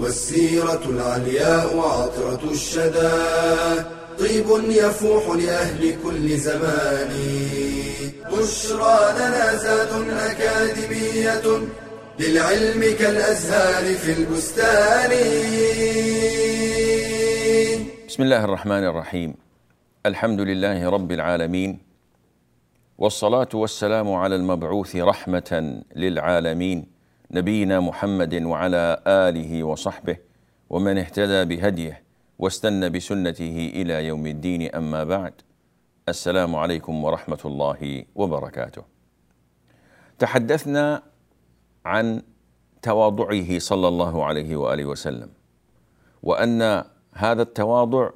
والسيرة العلياء وعطرة الشدى. طيب يفوح لأهل كل زمان. بشرى لنا زاد أكاديمية للعلم كالأزهار في البستان. بسم الله الرحمن الرحيم. الحمد لله رب العالمين. والصلاة والسلام على المبعوث رحمة للعالمين. نبينا محمد وعلى آله وصحبه ومن اهتدى بهديه واستنى بسنته إلى يوم الدين. أما بعد السلام عليكم ورحمة الله وبركاته. تحدثنا عن تواضعه صلى الله عليه وآله وسلم وأن هذا التواضع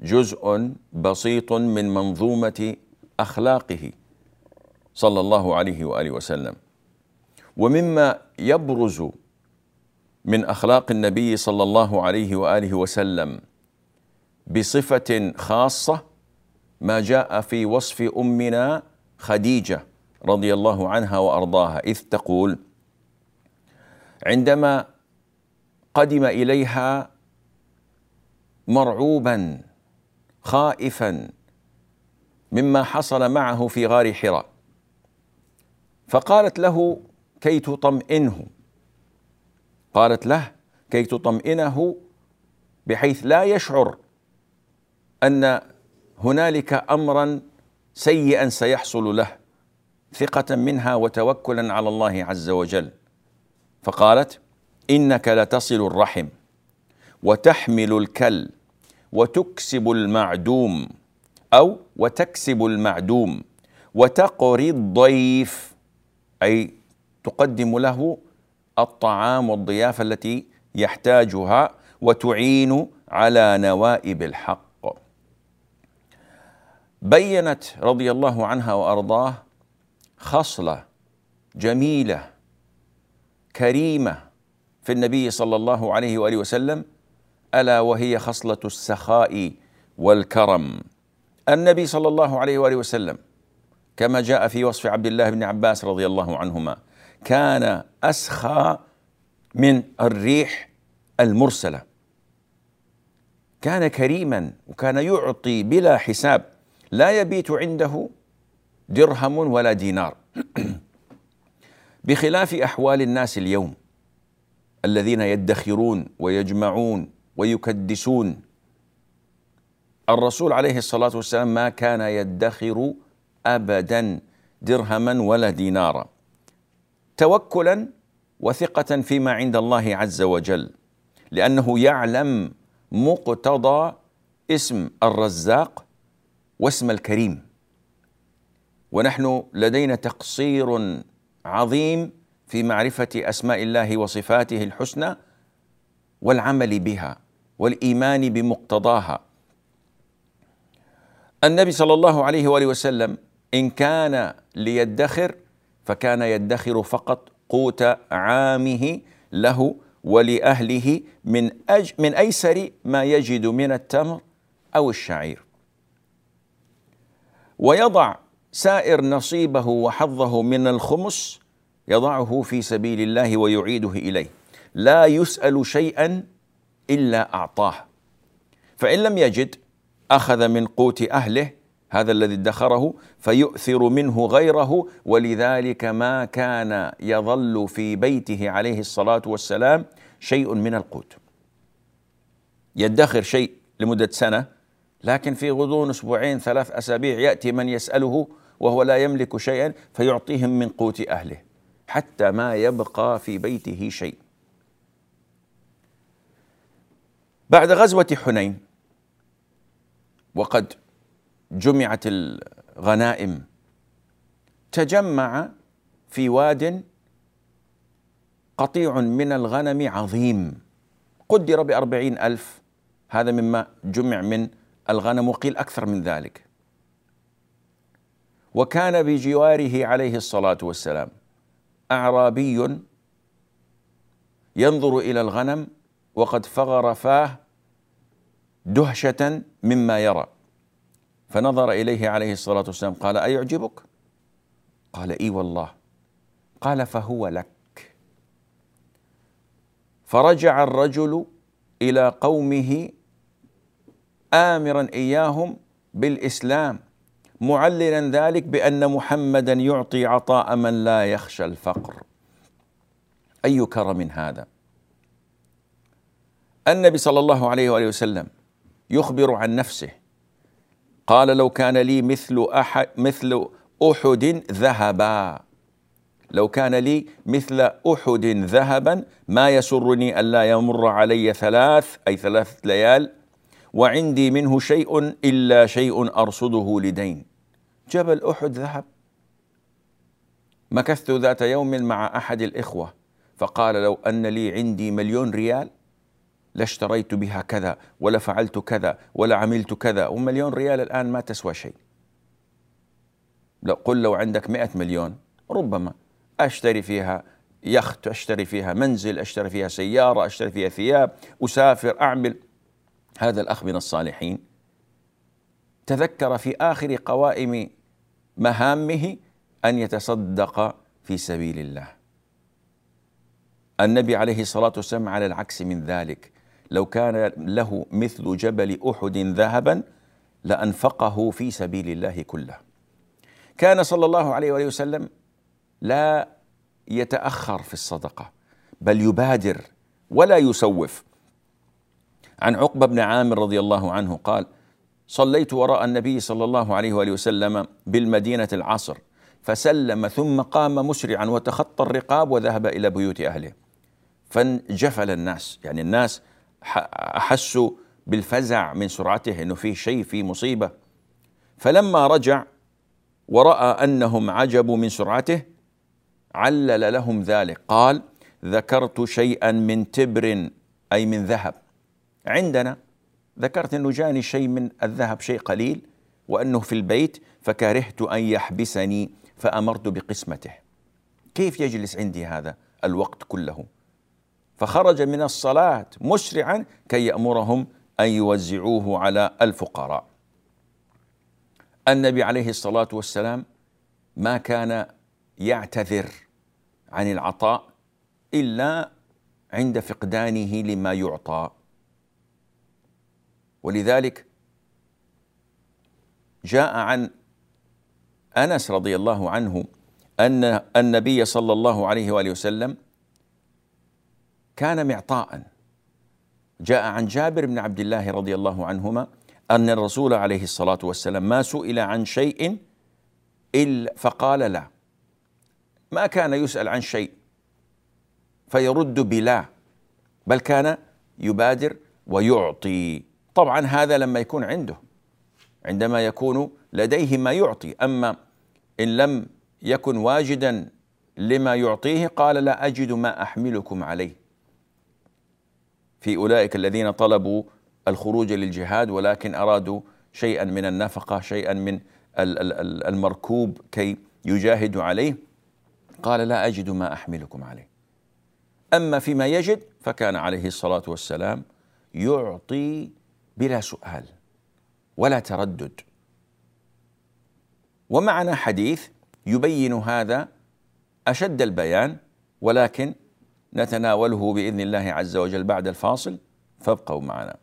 جزء بسيط من منظومة أخلاقه صلى الله عليه وآله وسلم. ومما يبرز من أخلاق النبي صلى الله عليه وآله وسلم بصفة خاصة ما جاء في وصف أمنا خديجة رضي الله عنها وأرضاها إذ تقول عندما قدم إليها مرعوبا خائفا مما حصل معه في غار حراء فقالت له كي تطمئنه. قالت له كي تطمئنه بحيث لا يشعر أن هنالك امرا سيئا سيحصل له ثقة منها وتوكلا على الله عز وجل. فقالت إنك لتصل الرحم وتحمل الكل وتكسب المعدوم أو وتكسب المعدوم وتقري الضيف. أي تقدم له الطعام والضيافة التي يحتاجها وتعين على نوائب الحق. بينت رضي الله عنها وأرضاه خصلة جميلة كريمة في النبي صلى الله عليه وآله وسلم ألا وهي خصلة السخاء والكرم. النبي صلى الله عليه وآله وسلم كما جاء في وصف عبد الله بن عباس رضي الله عنهما كان أسخى من الريح المرسلة. كان كريما وكان يعطي بلا حساب. لا يبيت عنده درهم ولا دينار. بخلاف أحوال الناس اليوم الذين يدخرون ويجمعون ويكدسون. الرسول عليه الصلاة والسلام ما كان يدخر أبدا درهما ولا دينارا. توكلا وثقة فيما عند الله عز وجل لأنه يعلم مقتضى اسم الرزاق واسم الكريم. ونحن لدينا تقصير عظيم في معرفة أسماء الله وصفاته الحسنى والعمل بها والإيمان بمقتضاها. النبي صلى الله عليه وآله وسلم إن كان ليدخر فكان يدخر فقط قوت عامه له ولأهله من أج من أيسر ما يجد من التمر أو الشعير. ويضع سائر نصيبه وحظه من الخمس يضعه في سبيل الله ويعيده إليه. لا يسأل شيئا إلا أعطاه. فإن لم يجد أخذ من قوت أهله هذا الذي ادخره فيؤثر منه غيره. ولذلك ما كان يظل في بيته عليه الصلاة والسلام شيء من القوت. يدخر شيء لمدة سنة لكن في غضون أسبوعين ثلاث أسابيع يأتي من يسأله وهو لا يملك شيئا فيعطيهم من قوت أهله حتى ما يبقى في بيته شيء. بعد غزوة حنين وقد جمعت الغنائم. تجمع في واد قطيع من الغنم عظيم. قدر بأربعين ألف. هذا مما جمع من الغنم وقيل أكثر من ذلك. وكان بجواره عليه الصلاة والسلام أعرابي ينظر إلى الغنم وقد فغر فاه دهشة مما يرى. فنظر إليه عليه الصلاة والسلام قال أيعجبك؟ قال إي والله. قال فهو لك. فرجع الرجل إلى قومه آمرا إياهم بالإسلام معللا ذلك بأن محمدا يعطي عطاء من لا يخشى الفقر. أي كرم هذا؟ النبي صلى الله عليه وآله وسلم يخبر عن نفسه قال لو كان لي مثل أحد مثل أحد ذهبا. لو كان لي مثل أحد ذهبا ما يسرني ألا يمر علي ثلاث أي ثلاث ليال وعندي منه شيء إلا شيء أرصده لدين. جبل أحد ذهب. مكثت ذات يوم مع أحد الإخوة فقال لو أن لي عندي مليون ريال لاشتريت بها كذا ولا فعلت كذا ولا عملت كذا. ومليون ريال الآن ما تسوى شيء. لو قل لو عندك مئة مليون ربما أشتري فيها يخت أشتري فيها منزل أشتري فيها سيارة أشتري فيها ثياب أسافر أعمل. هذا الأخ من الصالحين تذكر في آخر قوائم مهامه أن يتصدق في سبيل الله. النبي عليه الصلاة والسلام على العكس من ذلك. لو كان له مثل جبل أحد ذهبا لأنفقه في سبيل الله كله. كان صلى الله عليه وآله وسلم لا يتأخر في الصدقة بل يبادر ولا يسوف. عن عقبة بن عامر رضي الله عنه قال صليت وراء النبي صلى الله عليه وآله وسلم بالمدينة العصر فسلم ثم قام مسرعا وتخطى الرقاب وذهب إلى بيوت أهله. فانجفل الناس يعني الناس أحسوا بالفزع من سرعته أنه في شيء في مصيبة. فلما رجع ورأى أنهم عجبوا من سرعته علل لهم ذلك. قال ذكرت شيئا من تبر أي من ذهب. عندنا ذكرت أنه جاني شيء من الذهب شيء قليل وأنه في البيت فكرهت أن يحبسني فأمرت بقسمته. كيف يجلس عندي هذا الوقت كله؟ فخرج من الصلاة مسرعا كي يأمرهم أن يوزعوه على الفقراء. النبي عليه الصلاة والسلام ما كان يعتذر عن العطاء إلا عند فقدانه لما يعطى. ولذلك جاء عن أنس رضي الله عنه أن النبي صلى الله عليه وآله وسلم كان معطاء. جاء عن جابر بن عبد الله رضي الله عنهما أن الرسول عليه الصلاة والسلام ما سئل عن شيء الا فقال لا. ما كان يسأل عن شيء فيرد بلا بل كان يبادر ويعطي. طبعا هذا لما يكون عنده عندما يكون لديه ما يعطي. أما إن لم يكن واجدا لما يعطيه قال لا أجد ما أحملكم عليه. في أولئك الذين طلبوا الخروج للجهاد ولكن أرادوا شيئا من النفقة شيئا من المركوب كي يجاهدوا عليه. قال لا أجد ما أحملكم عليه. أما فيما يجد فكان عليه الصلاة والسلام يعطي بلا سؤال ولا تردد. ومعنا حديث يبين هذا أشد البيان ولكن نتناوله بإذن الله عز وجل بعد الفاصل. فابقوا معنا.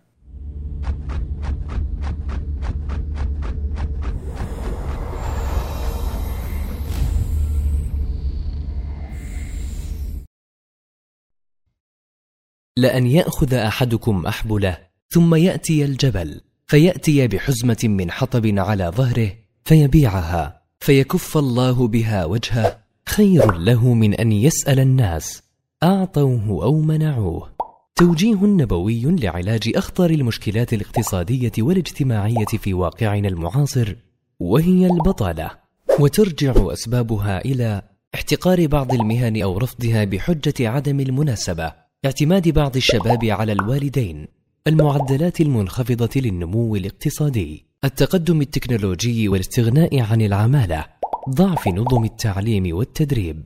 لأن يأخذ أحدكم أحبله ثم يأتي الجبل فيأتي بحزمة من حطب على ظهره فيبيعها فيكف الله بها وجهه خير له من أن يسأل الناس. أعطوه أو منعوه. توجيه نبوي لعلاج أخطر المشكلات الاقتصادية والاجتماعية في واقعنا المعاصر وهي البطالة. وترجع أسبابها إلى احتقار بعض المهن أو رفضها بحجة عدم المناسبة. اعتماد بعض الشباب على الوالدين. المعدلات المنخفضة للنمو الاقتصادي. التقدم التكنولوجي والاستغناء عن العمالة. ضعف نظم التعليم والتدريب.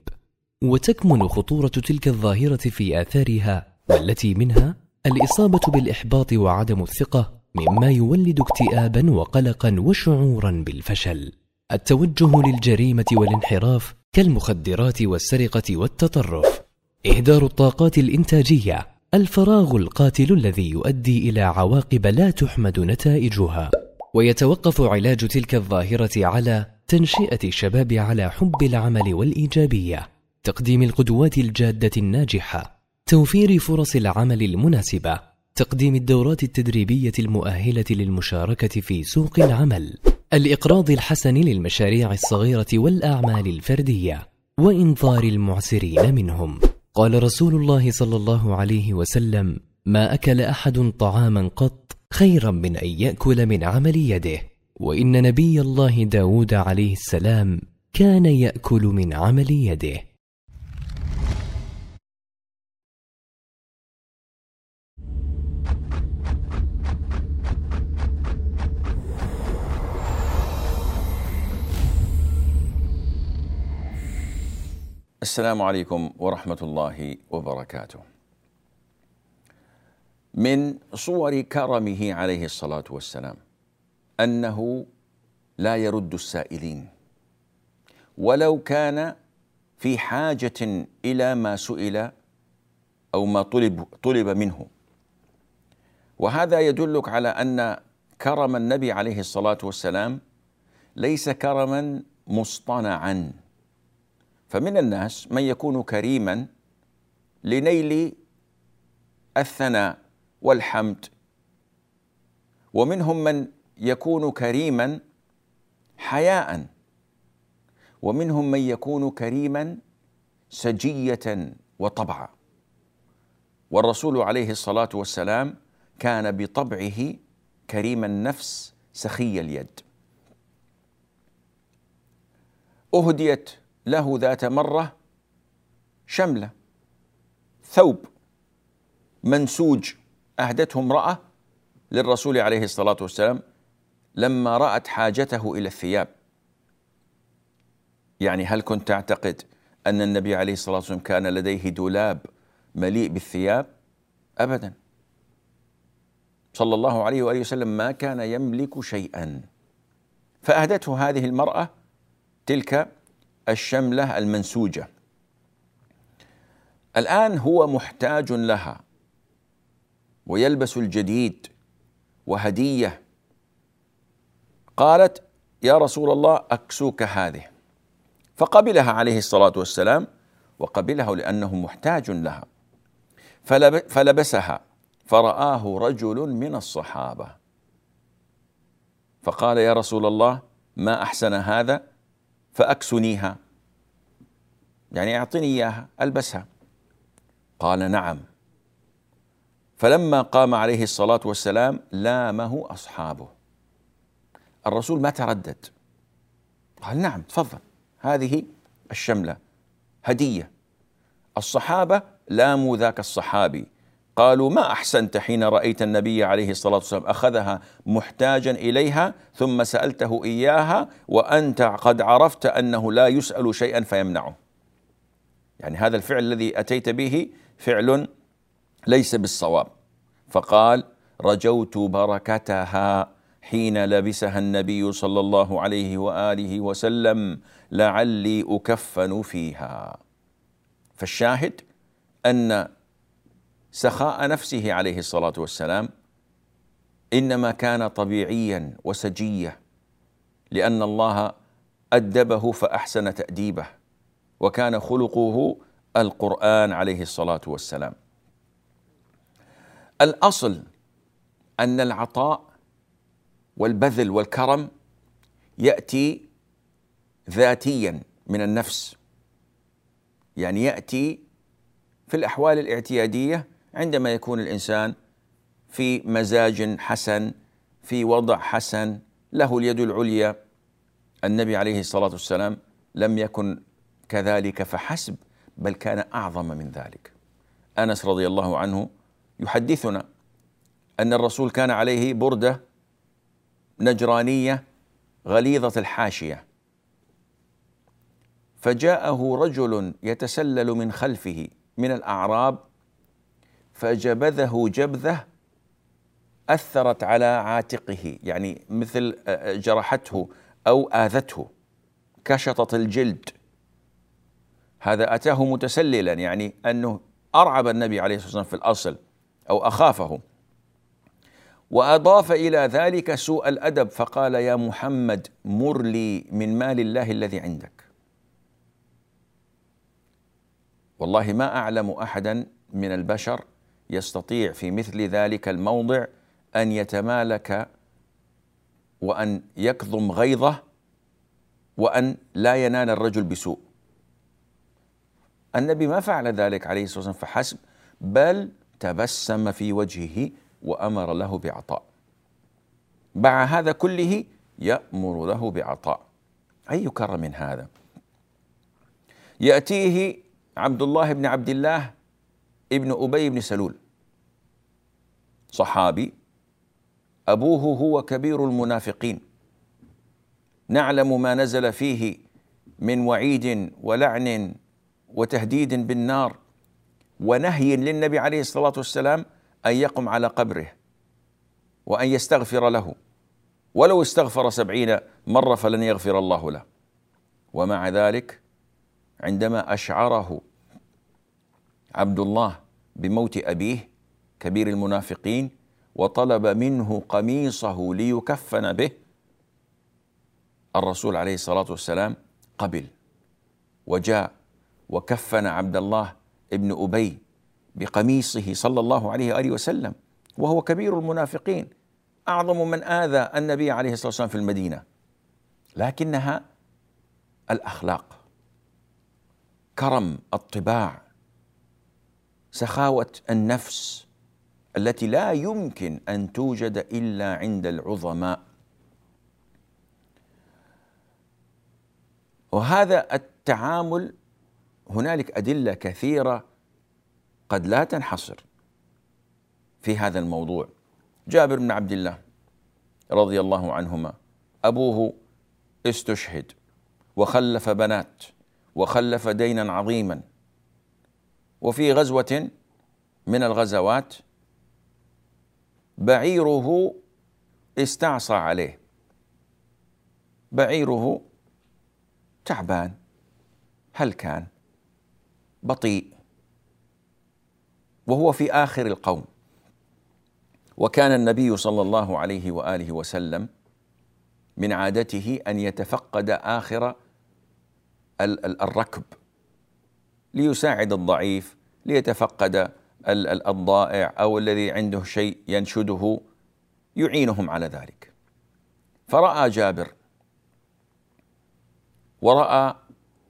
وتكمن خطورة تلك الظاهرة في آثارها والتي منها الإصابة بالإحباط وعدم الثقة مما يولد اكتئابا وقلقا وشعورا بالفشل. التوجه للجريمة والانحراف كالمخدرات والسرقة والتطرف. إهدار الطاقات الإنتاجية. الفراغ القاتل الذي يؤدي إلى عواقب لا تحمد نتائجها. ويتوقف علاج تلك الظاهرة على تنشئة الشباب على حب العمل والإيجابية. تقديم القدوات الجادة الناجحة توفير فرص العمل المناسبة تقديم الدورات التدريبية المؤهلة للمشاركة في سوق العمل الإقراض الحسن للمشاريع الصغيرة والأعمال الفردية وإنظار المعسرين منهم. قال رسول الله صلى الله عليه وسلم ما أكل أحد طعاما قط خيرا من أن يأكل من عمل يده وإن نبي الله داود عليه السلام كان يأكل من عمل يده السلام عليكم ورحمة الله وبركاته. من صور كرمه عليه الصلاة والسلام أنه لا يرد السائلين ولو كان في حاجة إلى ما سئل أو ما طلب طلب منه. وهذا يدلك على أن كرم النبي عليه الصلاة والسلام ليس كرما مصطنعا فمن الناس من يكون كريما لنيل الثناء والحمد. ومنهم من يكون كريما حياء. ومنهم من يكون كريما سجية وطبعا. والرسول عليه الصلاة والسلام كان بطبعه كريم النفس سخي اليد. أهديت له ذات مرة شملة ثوب منسوج أهدته امرأة للرسول عليه الصلاة والسلام لما رأت حاجته إلى الثياب. يعني هل كنت تعتقد أن النبي عليه الصلاة والسلام كان لديه دولاب مليء بالثياب؟ أبدا. صلى الله عليه وآله وسلم ما كان يملك شيئا. فأهدته هذه المرأة تلك الشملة المنسوجة. الآن هو محتاج لها ويلبس الجديد وهدية. قالت يا رسول الله أكسوك هذه. فقبلها عليه الصلاة والسلام وقبلها لأنه محتاج لها. فلبسها فرآه رجل من الصحابة. فقال يا رسول الله ما أحسن هذا؟ فأكسنيها. يعني أعطني إياها ألبسها. قال نعم. فلما قام عليه الصلاة والسلام لامه أصحابه. الرسول ما تردد. قال نعم تفضل. هذه الشملة هدية. الصحابة لاموا ذاك الصحابي. قالوا ما أحسنت حين رأيت النبي عليه الصلاة والسلام أخذها محتاجا إليها ثم سألته إياها وأنت قد عرفت أنه لا يسأل شيئا فيمنعه. يعني هذا الفعل الذي أتيت به فعل ليس بالصواب. فقال رجوت بركتها حين لبسها النبي صلى الله عليه وآله وسلم لعلي أكفن فيها. فالشاهد أن سخاء نفسه عليه الصلاة والسلام إنما كان طبيعيا وسجية لأن الله أدبه فأحسن تأديبه وكان خلقه القرآن عليه الصلاة والسلام. الأصل أن العطاء والبذل والكرم يأتي ذاتيا من النفس يعني يأتي في الأحوال الاعتيادية عندما يكون الإنسان في مزاج حسن في وضع حسن له اليد العليا. النبي عليه الصلاة والسلام لم يكن كذلك فحسب بل كان أعظم من ذلك. أنس رضي الله عنه يحدثنا أن الرسول كان عليه بردة نجرانية غليظة الحاشية. فجاءه رجل يتسلل من خلفه من الأعراب فجبذه جبذه أثرت على عاتقه يعني مثل جرحته أو آذته كشطت الجلد. هذا أتاه متسللا يعني أنه أرعب النبي عليه الصلاة والسلام في الأصل أو أخافه. وأضاف إلى ذلك سوء الأدب فقال يا محمد مر لي من مال الله الذي عندك. والله ما أعلم احدا من البشر يستطيع في مثل ذلك الموضع أن يتمالك وأن يكظم غيظه وأن لا ينال الرجل بسوء. النبي ما فعل ذلك عليه الصلاة والسلام فحسب بل تبسم في وجهه وأمر له بعطاء. مع هذا كله يأمر له بعطاء. أي كرم هذا؟ يأتيه عبد الله بن عبد الله ابن أبي بن سلول صحابي أبوه هو كبير المنافقين. نعلم ما نزل فيه من وعيد ولعن وتهديد بالنار ونهي للنبي عليه الصلاة والسلام أن يقم على قبره وأن يستغفر له. ولو استغفر سبعين مرة فلن يغفر الله له. ومع ذلك عندما أشعره عبد الله بموت أبيه كبير المنافقين وطلب منه قميصه ليكفن به. الرسول عليه الصلاة والسلام قبل وجاء وكفن عبد الله ابن أبي بقميصه صلى الله عليه وآله وسلم وهو كبير المنافقين. أعظم من آذى النبي عليه الصلاة والسلام في المدينة. لكنها الأخلاق كرم الطباع سخاوة النفس التي لا يمكن أن توجد إلا عند العظماء. وهذا التعامل هنالك أدلة كثيرة قد لا تنحصر في هذا الموضوع. جابر بن عبد الله رضي الله عنهما أبوه استشهد وخلف بنات وخلف دينا عظيما. وفي غزوة من الغزوات بعيره استعصى عليه. بعيره تعبان هل كان؟ بطيء. وهو في آخر القوم. وكان النبي صلى الله عليه وآله وسلم من عادته أن يتفقد آخر الركب. ليساعد الضعيف ليتفقد الضائع أو الذي عنده شيء ينشده يعينهم على ذلك. فرأى جابر ورأى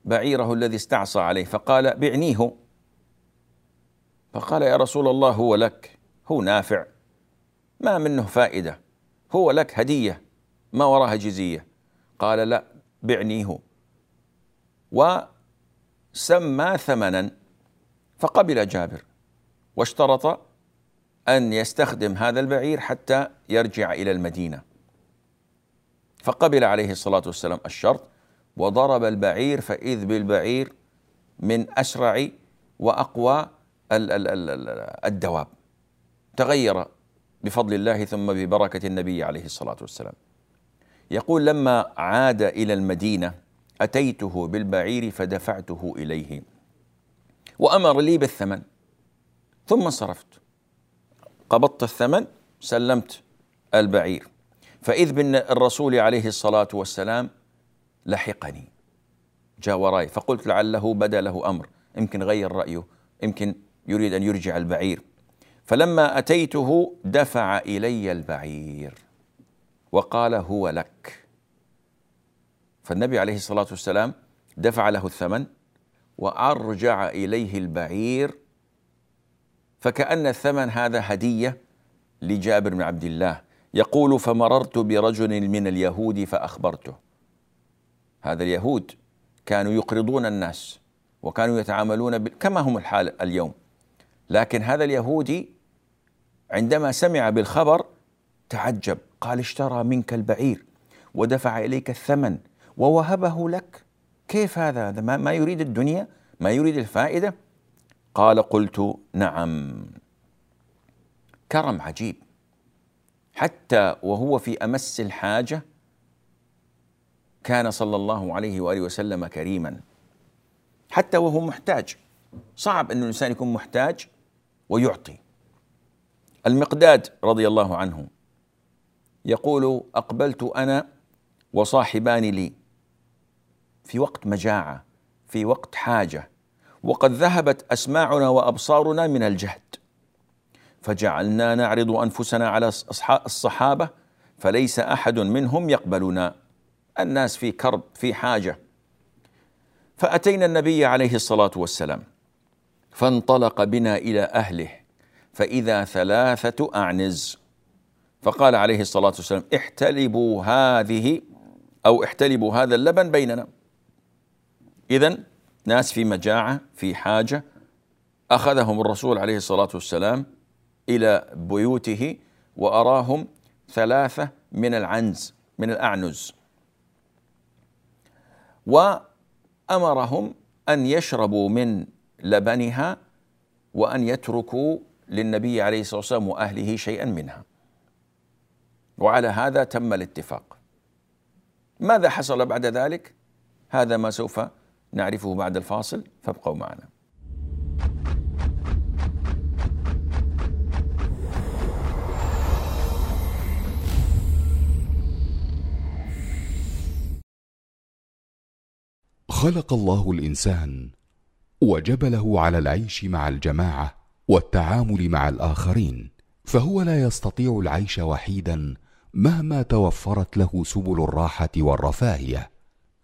بعيره الذي استعصى عليه فقال بعنيه. فقال يا رسول الله هو لك هو نافع ما منه فائدة هو لك هدية ما وراها جزية. قال لا بعنيه. وسمى ثمنا فقبل جابر واشترط أن يستخدم هذا البعير حتى يرجع إلى المدينة. فقبل عليه الصلاة والسلام الشرط وضرب البعير فإذ بالبعير من أسرع وأقوى الدواب. تغير بفضل الله ثم ببركة النبي عليه الصلاة والسلام. يقول لما عاد إلى المدينة أتيته بالبعير فدفعته إليه. وأمر لي بالثمن. ثم انصرفت. قبضت الثمن سلمت البعير. فإذ بن الرسول عليه الصلاة والسلام لحقني. جاء وراي فقلت لعله بدا له أمر. يمكن غير رأيه. يمكن يريد أن يرجع البعير. فلما أتيته دفع إلي البعير. وقال هو لك. فالنبي عليه الصلاة والسلام دفع له الثمن وأرجع إليه البعير فكأن الثمن هذا هدية لجابر بن عبد الله. يقول فمررت برجل من اليهود فأخبرته. هذا اليهود كانوا يقرضون الناس وكانوا يتعاملون كما هم الحال اليوم. لكن هذا اليهودي عندما سمع بالخبر تعجب قال اشترى منك البعير ودفع إليك الثمن ووهبه لك. كيف هذا؟ هذا ما يريد الدنيا؟ ما يريد الفائدة؟ قال قلت نعم. كرم عجيب. حتى وهو في أمس الحاجة كان صلى الله عليه وآله وسلم كريما. حتى وهو محتاج. صعب أن الإنسان يكون محتاج ويعطي. المقداد رضي الله عنه يقول أقبلت أنا وصاحبان لي. في وقت مجاعة في وقت حاجة وقد ذهبت أسماعنا وأبصارنا من الجهد. فجعلنا نعرض أنفسنا على الصحابة فليس أحد منهم يقبلنا. الناس في كرب في حاجة. فأتينا النبي عليه الصلاة والسلام فانطلق بنا إلى أهله فإذا ثلاثة أعنز. فقال عليه الصلاة والسلام احتلبوا هذه أو احتلبوا هذا اللبن بيننا. اذا ناس في مجاعة في حاجة. أخذهم الرسول عليه الصلاة والسلام إلى بيوته وأراهم ثلاثة من العنز من الأعنز. وأمرهم أن يشربوا من لبنها وأن يتركوا للنبي عليه الصلاة والسلام وأهله شيئا منها. وعلى هذا تم الاتفاق. ماذا حصل بعد ذلك؟ هذا ما سوف نعرفه بعد الفاصل فابقوا معنا. خلق الله الإنسان وجبله على العيش مع الجماعة والتعامل مع الآخرين فهو لا يستطيع العيش وحيدا مهما توفرت له سبل الراحة والرفاهية.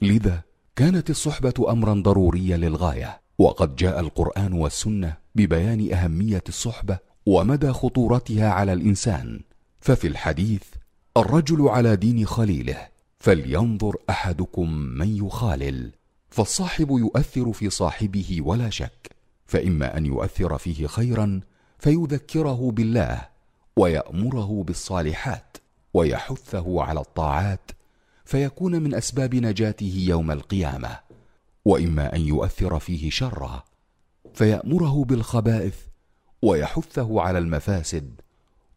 لذا كانت الصحبة امرا ضروريا للغاية وقد جاء القرآن والسنة ببيان أهمية الصحبة ومدى خطورتها على الإنسان. ففي الحديث الرجل على دين خليله فلينظر أحدكم من يخالل. فالصاحب يؤثر في صاحبه ولا شك فإما أن يؤثر فيه خيرا فيذكره بالله ويأمره بالصالحات ويحثه على الطاعات فيكون من أسباب نجاته يوم القيامة وإما أن يؤثر فيه شرا فيأمره بالخبائث ويحثه على المفاسد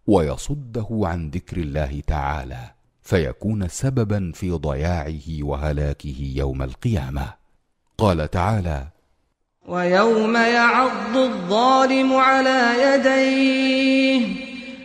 ويصده عن ذكر الله تعالى فيكون سببا في ضياعه وهلاكه يوم القيامة. قال تعالى ويوم يعض الظالم على يديه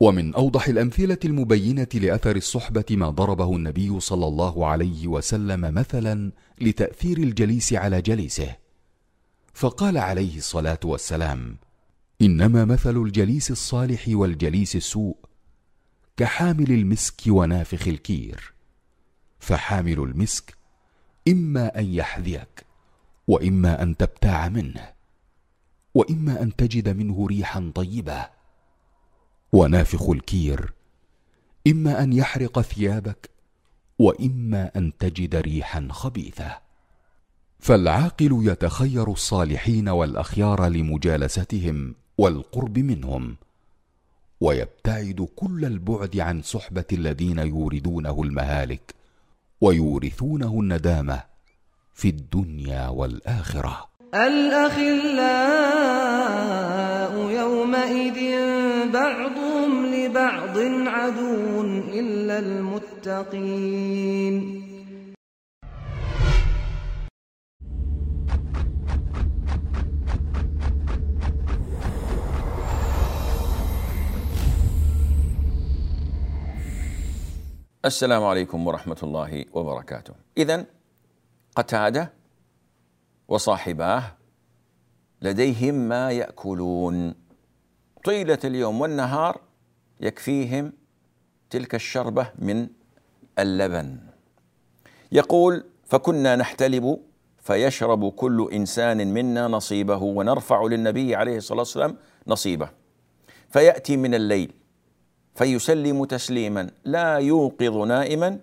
ومن أوضح الأمثلة المبينة لأثر الصحبة ما ضربه النبي صلى الله عليه وسلم مثلا لتأثير الجليس على جليسه. فقال عليه الصلاة والسلام إنما مثل الجليس الصالح والجليس السوء كحامل المسك ونافخ الكير. فحامل المسك إما أن يحذيك وإما أن تبتاع منه وإما أن تجد منه ريحا طيبة. ونافخ الكير. إما أن يحرق ثيابك وإما أن تجد ريحا خبيثة. فالعاقل يتخير الصالحين والأخيار لمجالستهم والقرب منهم ويبتعد كل البعد عن صحبة الذين يوردونه المهالك ويورثونه الندامة في الدنيا والآخرة. الأخلاء يومئذ بعضهم لبعض عدو إلا المتقين. السلام عليكم ورحمة الله وبركاته. إذا قتادة وصاحباه لديهم ما يأكلون. طيلة اليوم والنهار يكفيهم تلك الشربة من اللبن. يقول فكنا نحتلب فيشرب كل إنسان منا نصيبه ونرفع للنبي عليه الصلاة والسلام نصيبه. فيأتي من الليل فيسلم تسليما لا يوقظ نائما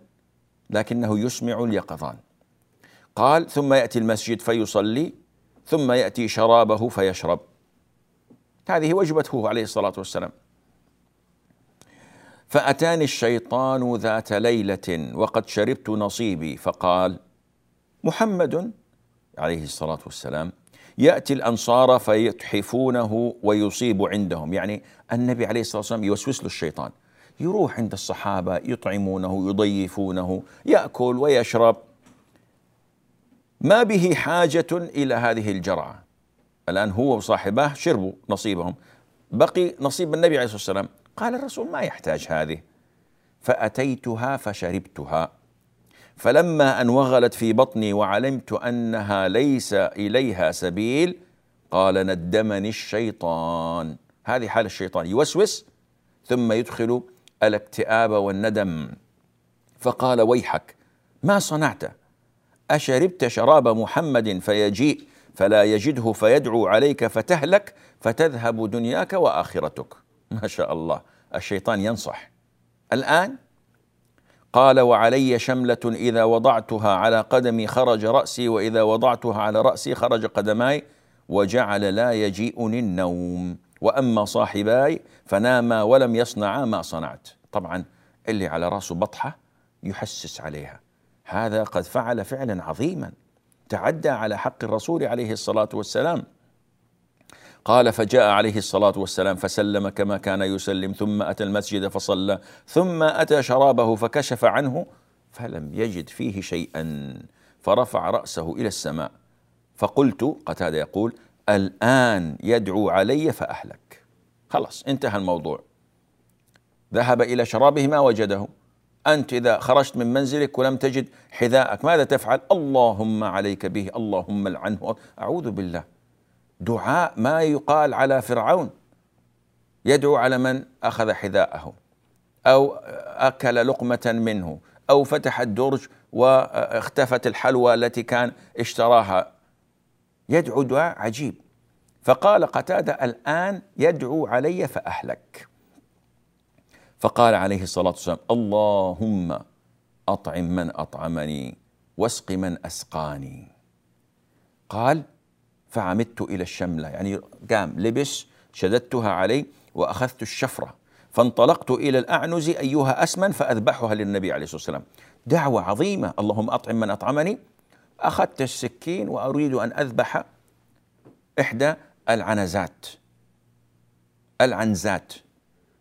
لكنه يسمع اليقظان. قال ثم يأتي المسجد فيصلي ثم يأتي شرابه فيشرب. هذه وجبته عليه الصلاة والسلام. فأتاني الشيطان ذات ليلة وقد شربت نصيبي فقال محمد عليه الصلاة والسلام يأتي الأنصار فيتحفونه ويصيب عندهم. يعني النبي عليه الصلاة والسلام يوسوس له الشيطان يروح عند الصحابة يطعمونه يضيفونه يأكل ويشرب. ما به حاجة إلى هذه الجرعة. الآن هو وصاحباه شربوا نصيبهم. بقي نصيب النبي عليه الصلاة والسلام. قال الرسول ما يحتاج هذه. فأتيتها فشربتها. فلما أن وغلت في بطني وعلمت أنها ليس إليها سبيل قال ندمني الشيطان. هذه حال الشيطان. يوسوس ثم يدخل الاكتئاب والندم. فقال ويحك ما صنعت؟ أشربت شراب محمد فيجيء. فلا يجده فيدعو عليك فتهلك فتذهب دنياك وآخرتك. ما شاء الله. الشيطان ينصح. الآن قال وعلي شملة إذا وضعتها على قدمي خرج رأسي وإذا وضعتها على رأسي خرج قدماي وجعل لا يجيئني النوم. وأما صاحباي فناما ولم يصنعا ما صنعت. طبعا اللي على رأسه بطحة يحسس عليها. هذا قد فعل فعلا عظيما. تعدى على حق الرسول عليه الصلاة والسلام. قال فجاء عليه الصلاة والسلام فسلم كما كان يسلم ثم أتى المسجد فصلى ثم أتى شرابه فكشف عنه فلم يجد فيه شيئا فرفع رأسه إلى السماء. فقلت قتادة يقول الآن يدعو علي فأهلك. خلاص انتهى الموضوع. ذهب إلى شرابه ما وجده. أنت إذا خرجت من منزلك ولم تجد حذاءك ماذا تفعل؟ اللهم عليك به اللهم العنه أعوذ بالله. دعاء ما يقال على فرعون. يدعو على من أخذ حذاءه. أو أكل لقمة منه. أو فتح الدرج واختفت الحلوى التي كان اشتراها. يدعو دعاء عجيب. فقال قتادة الآن يدعو علي فأهلك. فقال عليه الصلاة والسلام اللهم أطعم من أطعمني واسق من أسقاني. قال فعمدت إلى الشملة. يعني قام لبس شددتها علي وأخذت الشفرة فانطلقت إلى الأعنز أيها أسمن فأذبحها للنبي عليه الصلاة والسلام. دعوة عظيمة اللهم أطعم من أطعمني. أخذت السكين وأريد أن أذبح إحدى العنزات العنزات.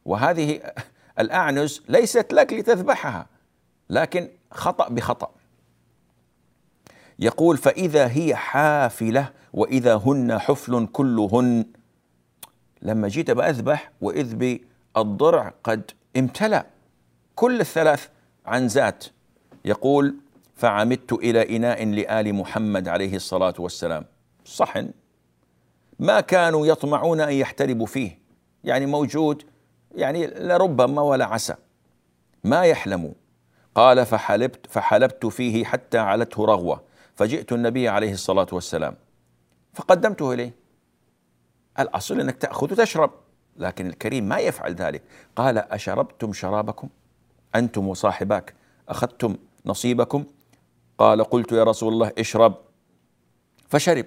وهذه الأعنز ليست لك لتذبحها لكن خطأ بخطأ. يقول فإذا هي حافلة وإذا هن حفل كلهن. لما جيت بأذبح وإذ بالضرع قد امتلأ كل الثلاث عنزات يقول فعمدت إلى إناء لآل محمد عليه الصلاة والسلام. صحن. ما كانوا يطمعون أن يحتربوا فيه. يعني موجود يعني لربما ولا عسى. ما يحلموا قال فحلبت فحلبت فيه حتى علته رغوة. فجئت النبي عليه الصلاة والسلام. فقدمته إليه. الأصل أنك تأخذ وتشرب. لكن الكريم ما يفعل ذلك. قال أشربتم شرابكم؟ أنتم وصاحباك. أخذتم نصيبكم؟ قال قلت يا رسول الله اشرب. فشرب.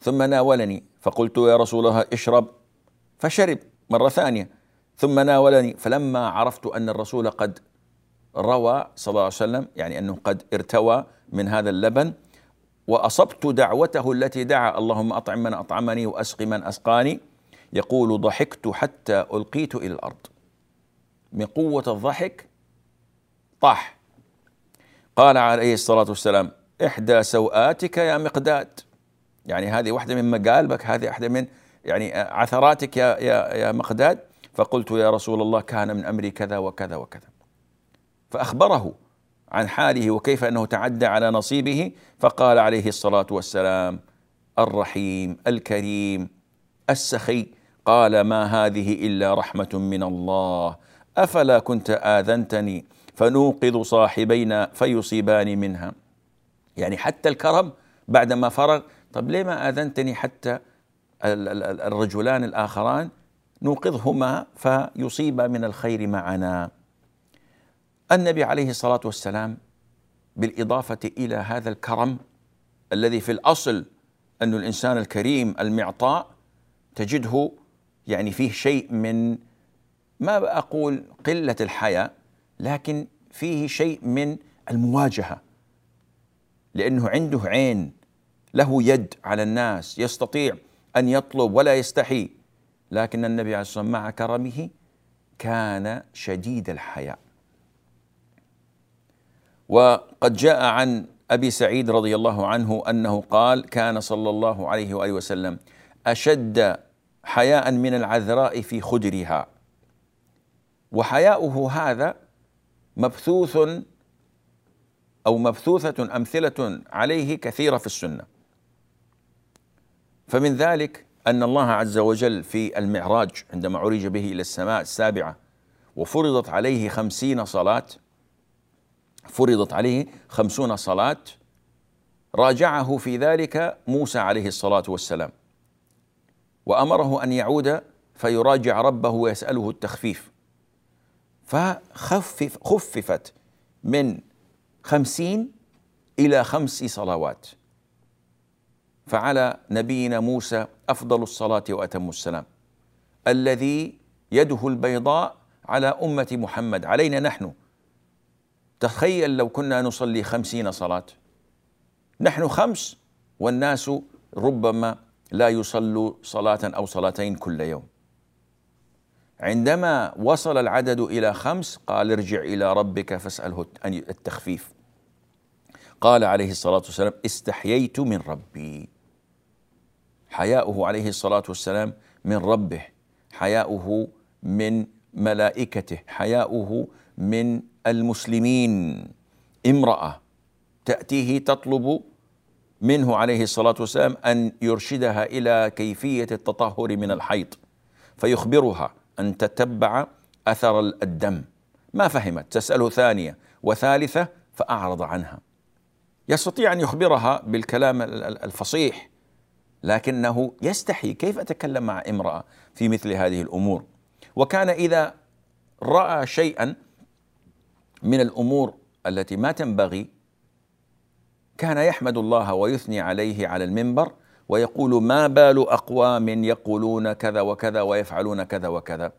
ثم ناولني. فقلت يا رسول الله اشرب. فشرب مرة ثانية. ثم ناولني فلما عرفت أن الرسول قد روى صلى الله عليه وسلم يعني أنه قد ارتوى من هذا اللبن وأصبت دعوته التي دعا اللهم أطعم من أطعمني وأسق من أسقاني يقول ضحكت حتى ألقيت إلى الأرض. من قوة الضحك طاح. قال عليه الصلاة والسلام إحدى سوآتك يا مقداد. يعني هذه واحدة من مقالبك هذه واحدة من يعني عثراتك يا يا يا مقداد. فقلت يا رسول الله كان من أمري كذا وكذا وكذا. فأخبره عن حاله وكيف أنه تعدى على نصيبه فقال عليه الصلاة والسلام الرحيم الكريم السخي. قال ما هذه إلا رحمة من الله. أفلا كنت آذنتني؟ فنوقظ صاحبينا فيصيبان منها. يعني حتى الكرم بعدما فرغ طب ليه ما آذنتني حتى الرجلان الآخران؟ نوقظهما فيصيبا من الخير معنا. النبي عليه الصلاة والسلام بالإضافة إلى هذا الكرم الذي في الأصل أن الإنسان الكريم المعطاء تجده يعني فيه شيء من ما أقول قلة الحياء لكن فيه شيء من المواجهة. لأنه عنده عين له يد على الناس يستطيع أن يطلب ولا يستحي لكن النبي عليه الصلاة والسلام مع كرمه كان شديد الحياء. وقد جاء عن أبي سعيد رضي الله عنه أنه قال كان صلى الله عليه وآله وسلم أشد حياء من العذراء في خدرها. وحياؤه هذا مبثوث أو مبثوثة أمثلة عليه كثيرة في السنة. فمن ذلك أن الله عز وجل في المعراج عندما عرج به إلى السماء السابعة وفرضت عليه خمسين صلاة فرضت عليه خمسون صلاة راجعه في ذلك موسى عليه الصلاة والسلام. وأمره أن يعود فيراجع ربه ويسأله التخفيف. فخفف خففت من خمسين إلى خمس صلوات. فعلى نبينا موسى أفضل الصلاة وأتم السلام. الذي يده البيضاء على أمة محمد. علينا نحن. تخيل لو كنا نصلي خمسين صلاة. نحن خمس والناس ربما لا يصلوا صلاة أو صلاتين كل يوم. عندما وصل العدد إلى خمس قال ارجع إلى ربك فاسأله التخفيف. قال عليه الصلاة والسلام استحييت من ربي. حياؤه عليه الصلاة والسلام من ربه حياؤه من ملائكته حياؤه من المسلمين. امرأة تأتيه تطلب منه عليه الصلاة والسلام أن يرشدها إلى كيفية التطهر من الحيض فيخبرها أن تتبع أثر الدم. ما فهمت؟ تسأله ثانية وثالثة فأعرض عنها. يستطيع أن يخبرها بالكلام الفصيح لكنه يستحي. كيف أتكلم مع امرأة في مثل هذه الأمور؟ وكان إذا رأى شيئا من الأمور التي ما تنبغي كان يحمد الله ويثني عليه على المنبر ويقول ما بال أقوام يقولون كذا وكذا ويفعلون كذا وكذا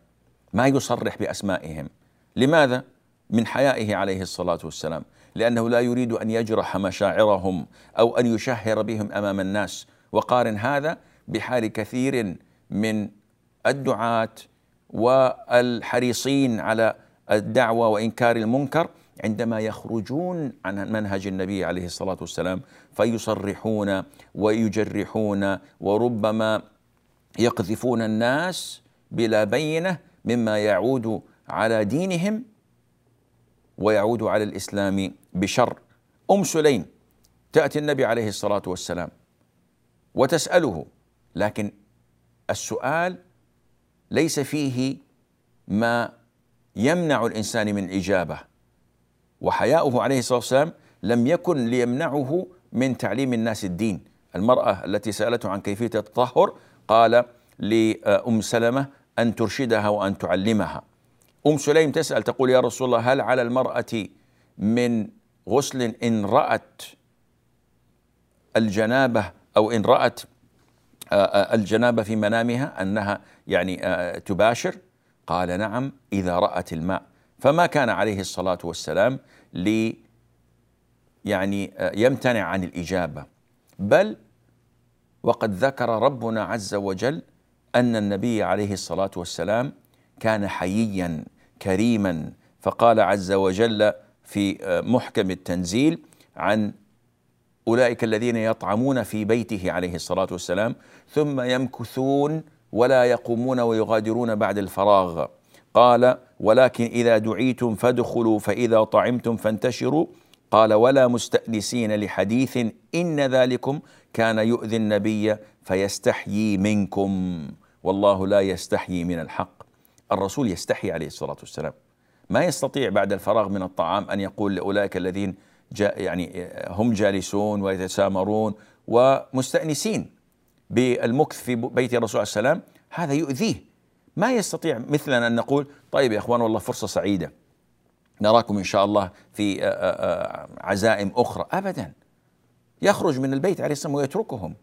ما يصرح بأسمائهم. لماذا؟ من حيائه عليه الصلاة والسلام. لأنه لا يريد أن يجرح مشاعرهم أو أن يشهر بهم أمام الناس. وقارن هذا بحال كثير من الدعاة والحريصين على الدعوة وإنكار المنكر عندما يخرجون عن منهج النبي عليه الصلاة والسلام فيصرحون ويجرحون وربما يقذفون الناس بلا بينة مما يعود على دينهم ويعود على الإسلام بشر. أم سليم تأتي النبي عليه الصلاة والسلام. وتسأله. لكن السؤال ليس فيه ما يمنع الإنسان من الاجابه وحياؤه عليه الصلاة والسلام لم يكن ليمنعه من تعليم الناس الدين. المرأة التي سألته عن كيفية التطهر قال لأم سلمة أن ترشدها وأن تعلمها. أم سليم تسأل تقول يا رسول الله هل على المرأة من غسل إن رأت الجنابة أو إن رأت آه، آه، الجنابه في منامها أنها يعني آه، تباشر. قال نعم إذا رأت الماء. فما كان عليه الصلاة والسلام لي يعني يمتنع عن الإجابة. بل وقد ذكر ربنا عز وجل أن النبي عليه الصلاة والسلام كان حييا كريما. فقال عز وجل في محكم التنزيل عن أولئك الذين يطعمون في بيته عليه الصلاة والسلام ثم يمكثون ولا يقومون ويغادرون بعد الفراغ. قال ولكن إذا دعيتم فادخلوا فإذا طعمتم فانتشروا. قال ولا مستأنسين لحديث إن ذلكم كان يؤذي النبي فيستحيي منكم. والله لا يستحيي من الحق. الرسول يستحي عليه الصلاة والسلام. ما يستطيع بعد الفراغ من الطعام أن يقول لأولئك الذين يعني هم جالسون ويتسامرون ومستأنسين بالمكث في بيت الرسول عليه السلام هذا يؤذيه. ما يستطيع مثلنا أن نقول طيب يا إخوان والله فرصة سعيدة. نراكم إن شاء الله في عزائم أخرى. أبدا. يخرج من البيت عليه السلام ويتركهم.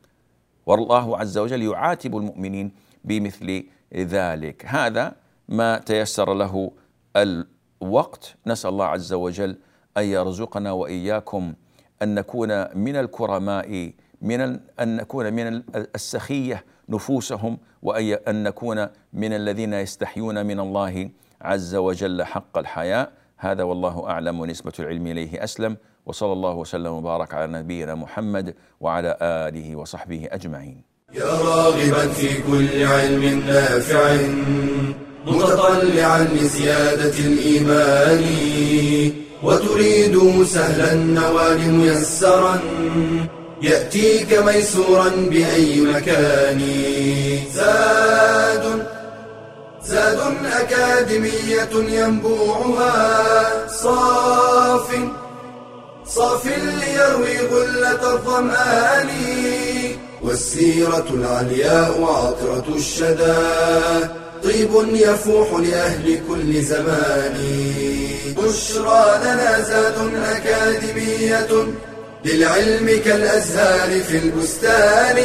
والله عز وجل يعاتب المؤمنين بمثل ذلك. هذا ما تيسر له الوقت. نسأل الله عز وجل أن يرزقنا وإياكم أن نكون من الكرماء من أن نكون من السخية نفوسهم وأن نكون من الذين يستحيون من الله عز وجل حق الحياء هذا والله أعلم ونسبة العلم إليه أسلم. وصلى الله وسلم وبارك على نبينا محمد وعلى آله وصحبه أجمعين. يا راغبا في كل علم نافع متطلعا لزيادة الإيمان. وتريد سهلا النوال ميسرا يأتيك ميسورا بأي مكان. زاد زاد أكاديمية ينبوعها. صاف صاف ليروي غلة الظمآن. والسيرة العلياء وعطرة الشدى. طيب يفوح لأهل كل زمان. بشرى لنا زاد أكاديمية للعلم كالأزهار في البستان.